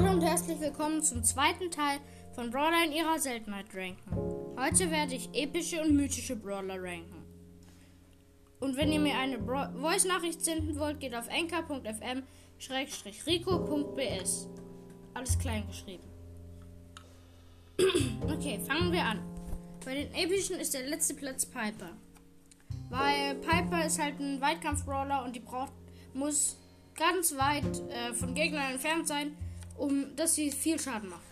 Hallo und herzlich willkommen zum zweiten Teil von Brawler in ihrer Seltenheit ranken. Heute werde ich epische und mythische Brawler ranken. Und wenn ihr mir eine Voice-Nachricht senden wollt, geht auf anchor.fm-rico.bs. Alles klein geschrieben. okay, fangen wir an. Bei den epischen ist der letzte Platz Piper. Weil Piper ist halt ein Weitkampf-Brawler und die braucht, muss ganz weit äh, von Gegnern entfernt sein, um dass sie viel Schaden macht.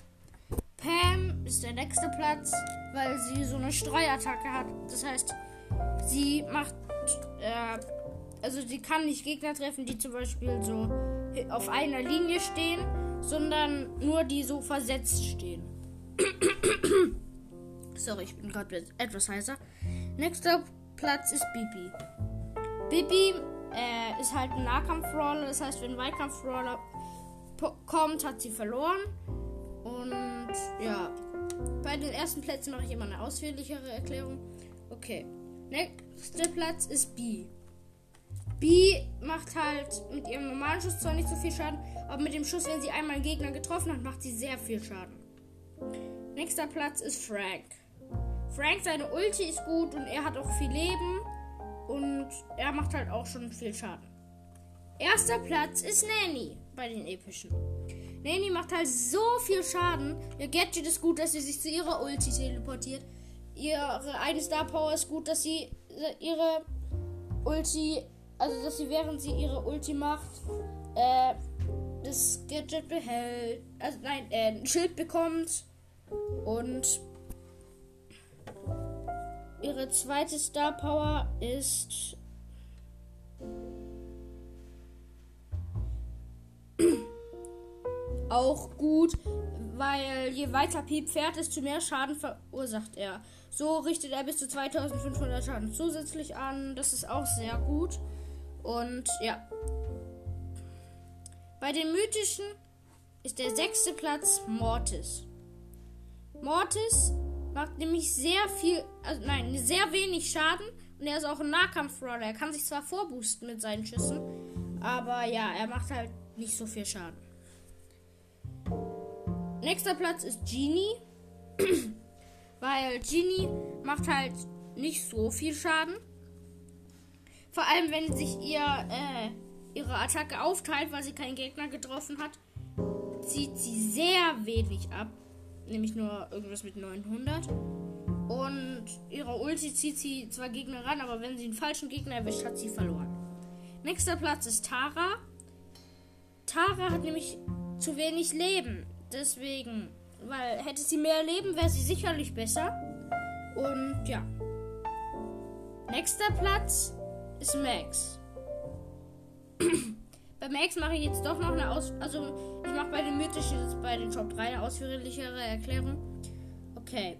Pam ist der nächste Platz, weil sie so eine Streuattacke hat. Das heißt, sie macht, äh, also sie kann nicht Gegner treffen, die zum Beispiel so auf einer Linie stehen, sondern nur die so versetzt stehen. Sorry, ich bin gerade etwas heißer. Nächster Platz ist Bibi. Bibi äh, ist halt ein Nahkampf-Brawler. Das heißt, wenn ein Weitkampf-Brawler kommt, hat sie verloren. Und ja, bei den ersten Plätzen mache ich immer eine ausführlichere Erklärung. Okay. Nächster Platz ist B. B macht halt mit ihrem normalen Schuss zwar nicht so viel Schaden, aber mit dem Schuss, wenn sie einmal einen Gegner getroffen hat, macht sie sehr viel Schaden. Nächster Platz ist Frank. Frank, seine Ulti ist gut und er hat auch viel Leben. Und er macht halt auch schon viel Schaden. Erster Platz ist Nanny bei den epischen. Nanny macht halt so viel Schaden. Ihr Gadget ist gut, dass sie sich zu ihrer Ulti teleportiert. Ihre eine Star Power ist gut, dass sie ihre Ulti, also dass sie während sie ihre Ulti macht, äh, das Gadget behält, also nein, äh, ein Schild bekommt und Ihre zweite Star Power ist. Auch gut, weil je weiter Piep fährt, desto mehr Schaden verursacht er. So richtet er bis zu 2500 Schaden zusätzlich an. Das ist auch sehr gut. Und ja. Bei den mythischen ist der sechste Platz Mortis. Mortis macht nämlich sehr viel, also nein, sehr wenig Schaden und er ist auch ein Nahkampf-Brawler. Er kann sich zwar vorboosten mit seinen Schüssen, aber ja, er macht halt nicht so viel Schaden. Nächster Platz ist Genie, weil Genie macht halt nicht so viel Schaden. Vor allem, wenn sich ihr äh, ihre Attacke aufteilt, weil sie keinen Gegner getroffen hat, zieht sie sehr wenig ab nämlich nur irgendwas mit 900. Und ihre Ulti zieht sie zwar Gegner ran, aber wenn sie einen falschen Gegner erwischt, hat sie verloren. Nächster Platz ist Tara. Tara hat nämlich zu wenig Leben. Deswegen, weil hätte sie mehr Leben, wäre sie sicherlich besser. Und ja. Nächster Platz ist Max. Bei Max mache ich jetzt doch noch eine Aus... Also, ich mache bei den mythischen, bei den Top 3 eine ausführlichere Erklärung. Okay.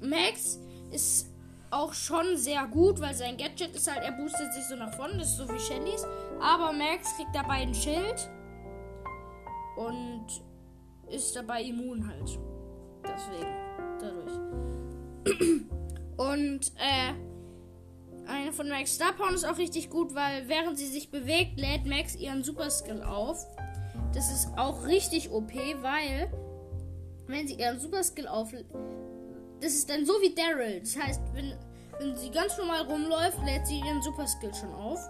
Max ist auch schon sehr gut, weil sein Gadget ist halt, er boostet sich so nach vorne, das ist so wie Shellys. Aber Max kriegt dabei ein Schild und ist dabei immun halt. Deswegen. Dadurch. Und, äh, eine von Max Star Power ist auch richtig gut, weil während sie sich bewegt, lädt Max ihren Super Skill auf. Das ist auch richtig OP, weil wenn sie ihren Super Skill auflädt, das ist dann so wie Daryl. Das heißt, wenn, wenn sie ganz normal rumläuft, lädt sie ihren Super Skill schon auf.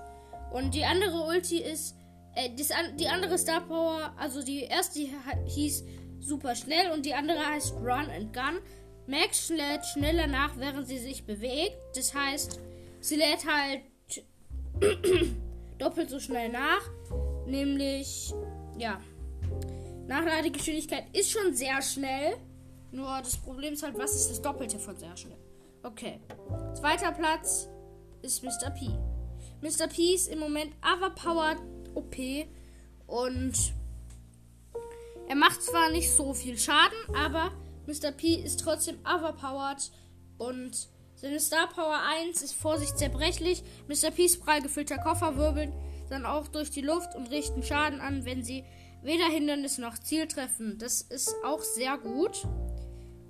Und die andere Ulti ist, äh, das, die andere Star Power, also die erste hieß super schnell und die andere heißt Run and Gun. Max lädt schneller nach, während sie sich bewegt. Das heißt, Sie lädt halt doppelt so schnell nach. Nämlich, ja. Nachladegeschwindigkeit ist schon sehr schnell. Nur das Problem ist halt, was ist das Doppelte von sehr schnell? Okay. Zweiter Platz ist Mr. P. Mr. P ist im Moment overpowered OP und er macht zwar nicht so viel Schaden, aber Mr. P ist trotzdem overpowered und seine Star Power 1 ist Vorsicht zerbrechlich. Mr. Peace prall gefüllter Koffer wirbeln dann auch durch die Luft und richten Schaden an, wenn sie weder Hindernis noch Ziel treffen. Das ist auch sehr gut.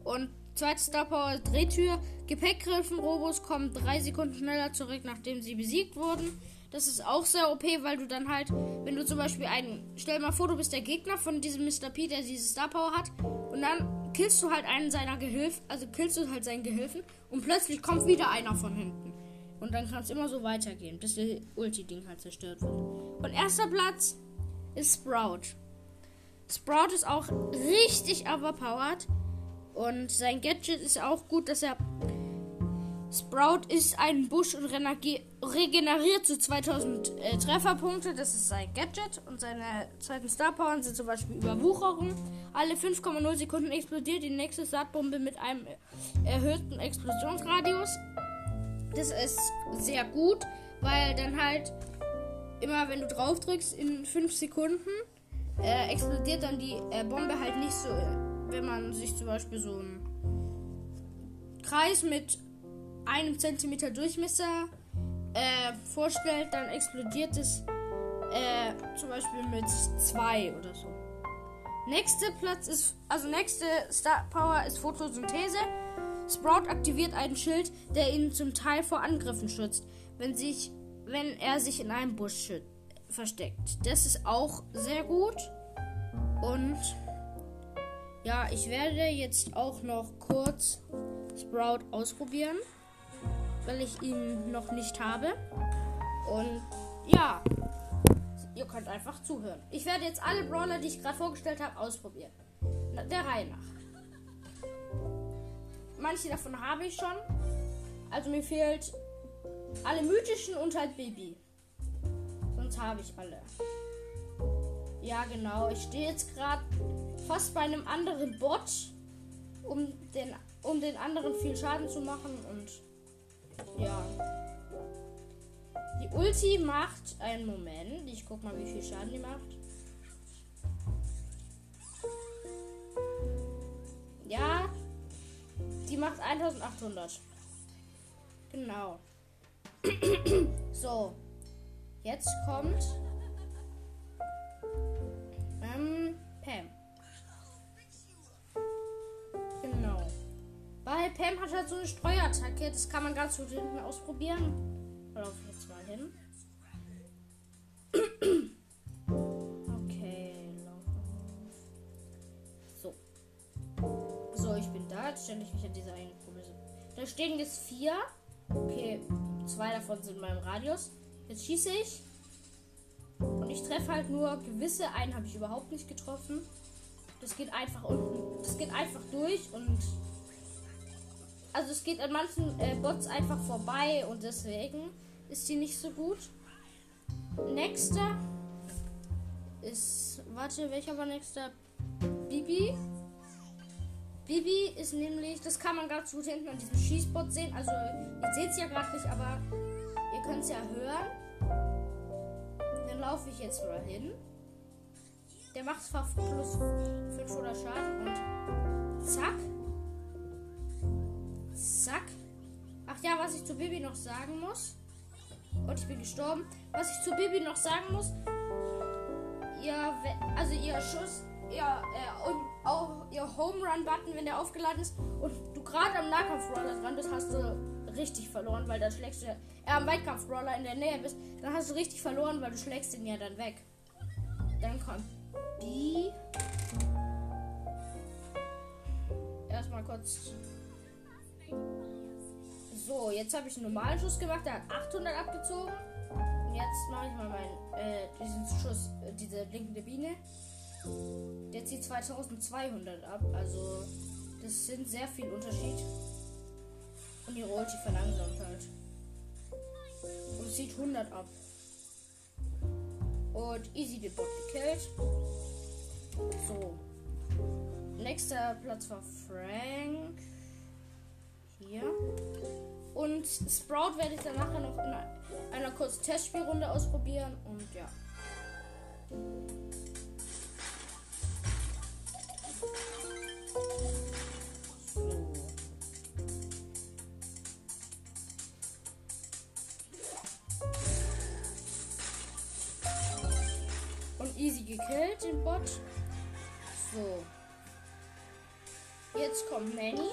Und zweite Star Power Drehtür. Gepäckgriffen Robos kommen drei Sekunden schneller zurück, nachdem sie besiegt wurden. Das ist auch sehr OP, weil du dann halt, wenn du zum Beispiel einen, stell mal vor, du bist der Gegner von diesem Mr. P, der diese Star Power hat, und dann killst du halt einen seiner Gehilfen, also killst du halt seinen Gehilfen, und plötzlich kommt wieder einer von hinten. Und dann kann es immer so weitergehen, bis der Ulti-Ding halt zerstört wird. Und erster Platz ist Sprout. Sprout ist auch richtig overpowered. Und sein Gadget ist auch gut, dass er. Sprout ist ein Busch und regeneriert zu 2000 äh, Trefferpunkte. Das ist sein Gadget. Und seine zweiten Star Power sind zum Beispiel Überwucherung. Alle 5,0 Sekunden explodiert die nächste Saatbombe mit einem erhöhten Explosionsradius. Das ist sehr gut, weil dann halt immer, wenn du drauf drückst, in 5 Sekunden äh, explodiert dann die äh, Bombe halt nicht so, wenn man sich zum Beispiel so einen Kreis mit einem Zentimeter Durchmesser äh, vorstellt, dann explodiert es äh, zum Beispiel mit zwei oder so. Nächster Platz ist, also nächste Star Power ist Photosynthese. Sprout aktiviert einen Schild, der ihn zum Teil vor Angriffen schützt, wenn, sich, wenn er sich in einem Busch versteckt. Das ist auch sehr gut. Und ja, ich werde jetzt auch noch kurz Sprout ausprobieren, weil ich ihn noch nicht habe. Und ja, ihr könnt einfach zuhören. Ich werde jetzt alle Brawler, die ich gerade vorgestellt habe, ausprobieren. Der Reihe nach. Manche davon habe ich schon. Also mir fehlt alle mythischen und halt Baby. Sonst habe ich alle. Ja, genau. Ich stehe jetzt gerade fast bei einem anderen Bot, um den, um den anderen viel Schaden zu machen. Und ja. Die Ulti macht einen Moment. Ich guck mal, wie viel Schaden die macht. Ja, die macht 1800. Genau. so. Jetzt kommt Pam hat halt so eine Streuattacke. Das kann man ganz gut hinten ausprobieren. Lauf jetzt mal hin. Jetzt stelle ich mich an diese eine Promise. Da stehen jetzt vier. Okay, zwei davon sind in meinem Radius. Jetzt schieße ich. Und ich treffe halt nur gewisse. Einen habe ich überhaupt nicht getroffen. Das geht einfach unten. Das geht einfach durch und. Also es geht an manchen äh, Bots einfach vorbei und deswegen ist sie nicht so gut. Nächster ist. Warte, welcher war nächster? Bibi. Bibi ist nämlich, das kann man ganz gut hinten an diesem Schießbot sehen. Also, ihr seht es ja gerade nicht, aber ihr könnt es ja hören. Dann laufe ich jetzt mal hin. Der macht zwar plus 500 Schaden und zack. Zack. Ach ja, was ich zu Bibi noch sagen muss. Und ich bin gestorben. Was ich zu Bibi noch sagen muss. Ihr, also ihr Schuss ihr, äh, auch ihr Home Run Button, wenn der aufgeladen ist und du gerade am Nahkampf-Brawler dran bist, hast du richtig verloren, weil dann schlägst du äh, am Weitkampf-Brawler in der Nähe bist, dann hast du richtig verloren, weil du schlägst den ja dann weg. Dann kommt B. Erstmal kurz. So, jetzt habe ich einen normalen Schuss gemacht, der hat 800 abgezogen. Und jetzt mache ich mal meinen, äh, diesen Schuss, äh, diese blinkende Biene. Der zieht 2200 ab, also das sind sehr viel Unterschied. Und die Ulti verlangsamt halt. Und zieht 100 ab. Und easy den Bot gekillt. So. Nächster Platz war Frank. Hier. Und Sprout werde ich dann nachher noch in einer kurzen Testspielrunde ausprobieren. Und ja. easy gekillt, den Bot. So. Jetzt kommt Nanny.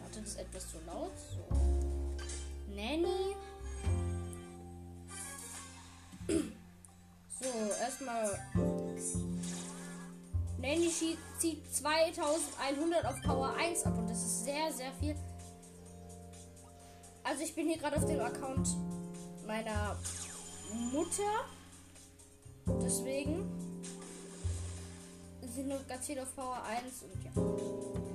Warte, das ist etwas zu laut. So. Nanny. erstmal. Nanny zieht 2100 auf Power 1 ab und das ist sehr, sehr viel. Also ich bin hier gerade auf dem Account meiner Mutter. Deswegen sind nur ganz viel auf Power 1 und ja.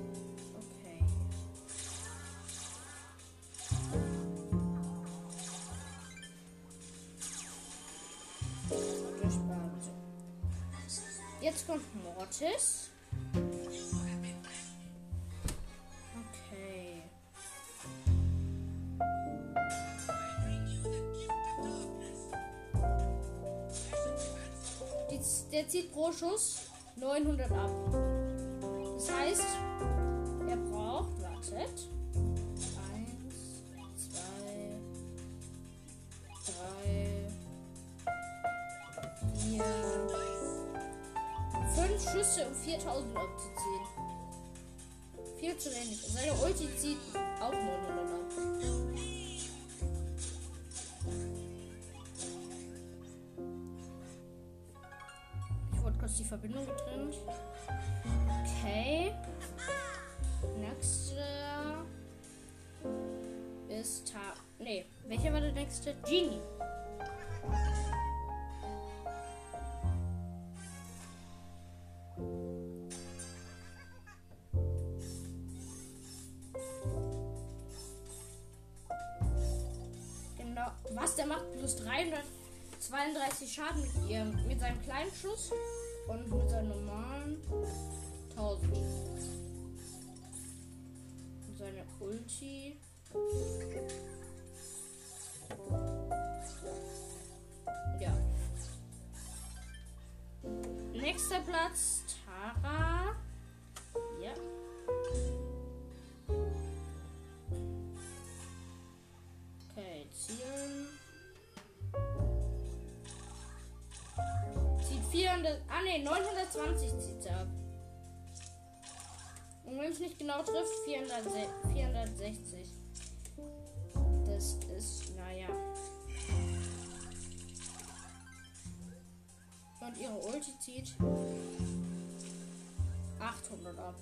Kommt Mortis. der zieht pro Schuss 900 ab. Das heißt, er braucht, wartet, 4000 abzuziehen. Viel zu wenig. Seine Ulti zieht auch 900 ab. kurz die Verbindung getrennt. Okay. Nächste ist Ta. Nee, welcher war der nächste? Genie. Was der macht plus 332 Schaden mit ihr mit seinem kleinen Schuss. Und mit seinem normalen 1000. Und seine Ulti. Ja. Nächster Platz, Tara. 400. Ah ne, 920 zieht er ab. Und wenn es nicht genau trifft, 400, 460. Das ist, naja. Und ihre Ulti zieht 800 ab.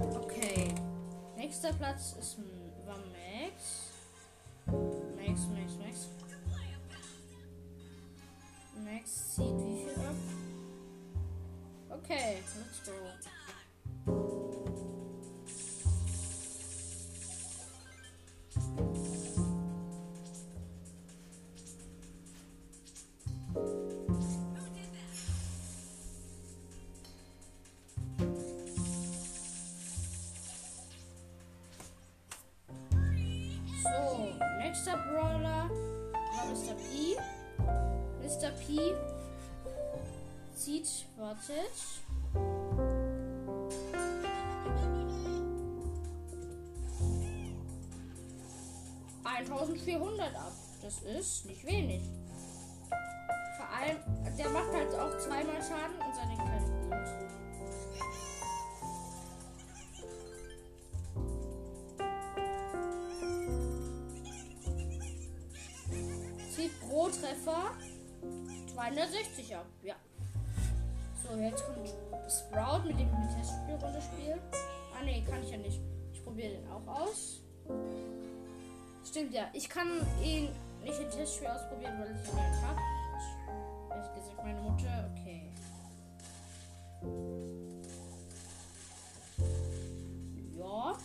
Okay. Nächster Platz ist war Max. Max, Max, Max. Max zieht wie viel ab? Okay, let's go. Mr. P zieht, wartet. Eintausendvierhundert ab. Das ist nicht wenig. Vor allem, der macht halt auch zweimal Schaden und seine Blut. Zieht pro Treffer 260 ab, ja. So, jetzt kommt Sprout, mit dem ich ein Testspiel runterspiele. Ah, ne, kann ich ja nicht. Ich probiere den auch aus. Stimmt, ja. Ich kann ihn nicht im Testspiel ausprobieren, weil ich ihn nicht habe. Ehrlich gesagt, meine Mutter, okay. Ja.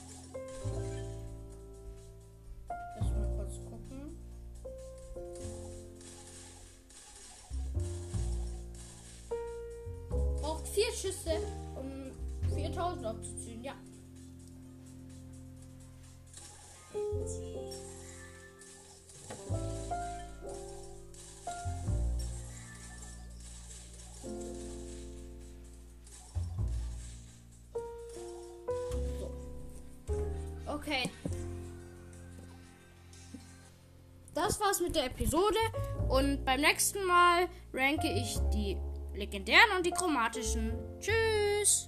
Vier Schüsse, um 4000 abzuziehen. Ja. Okay. Das war's mit der Episode und beim nächsten Mal ranke ich die legendären und die chromatischen. Tschüss!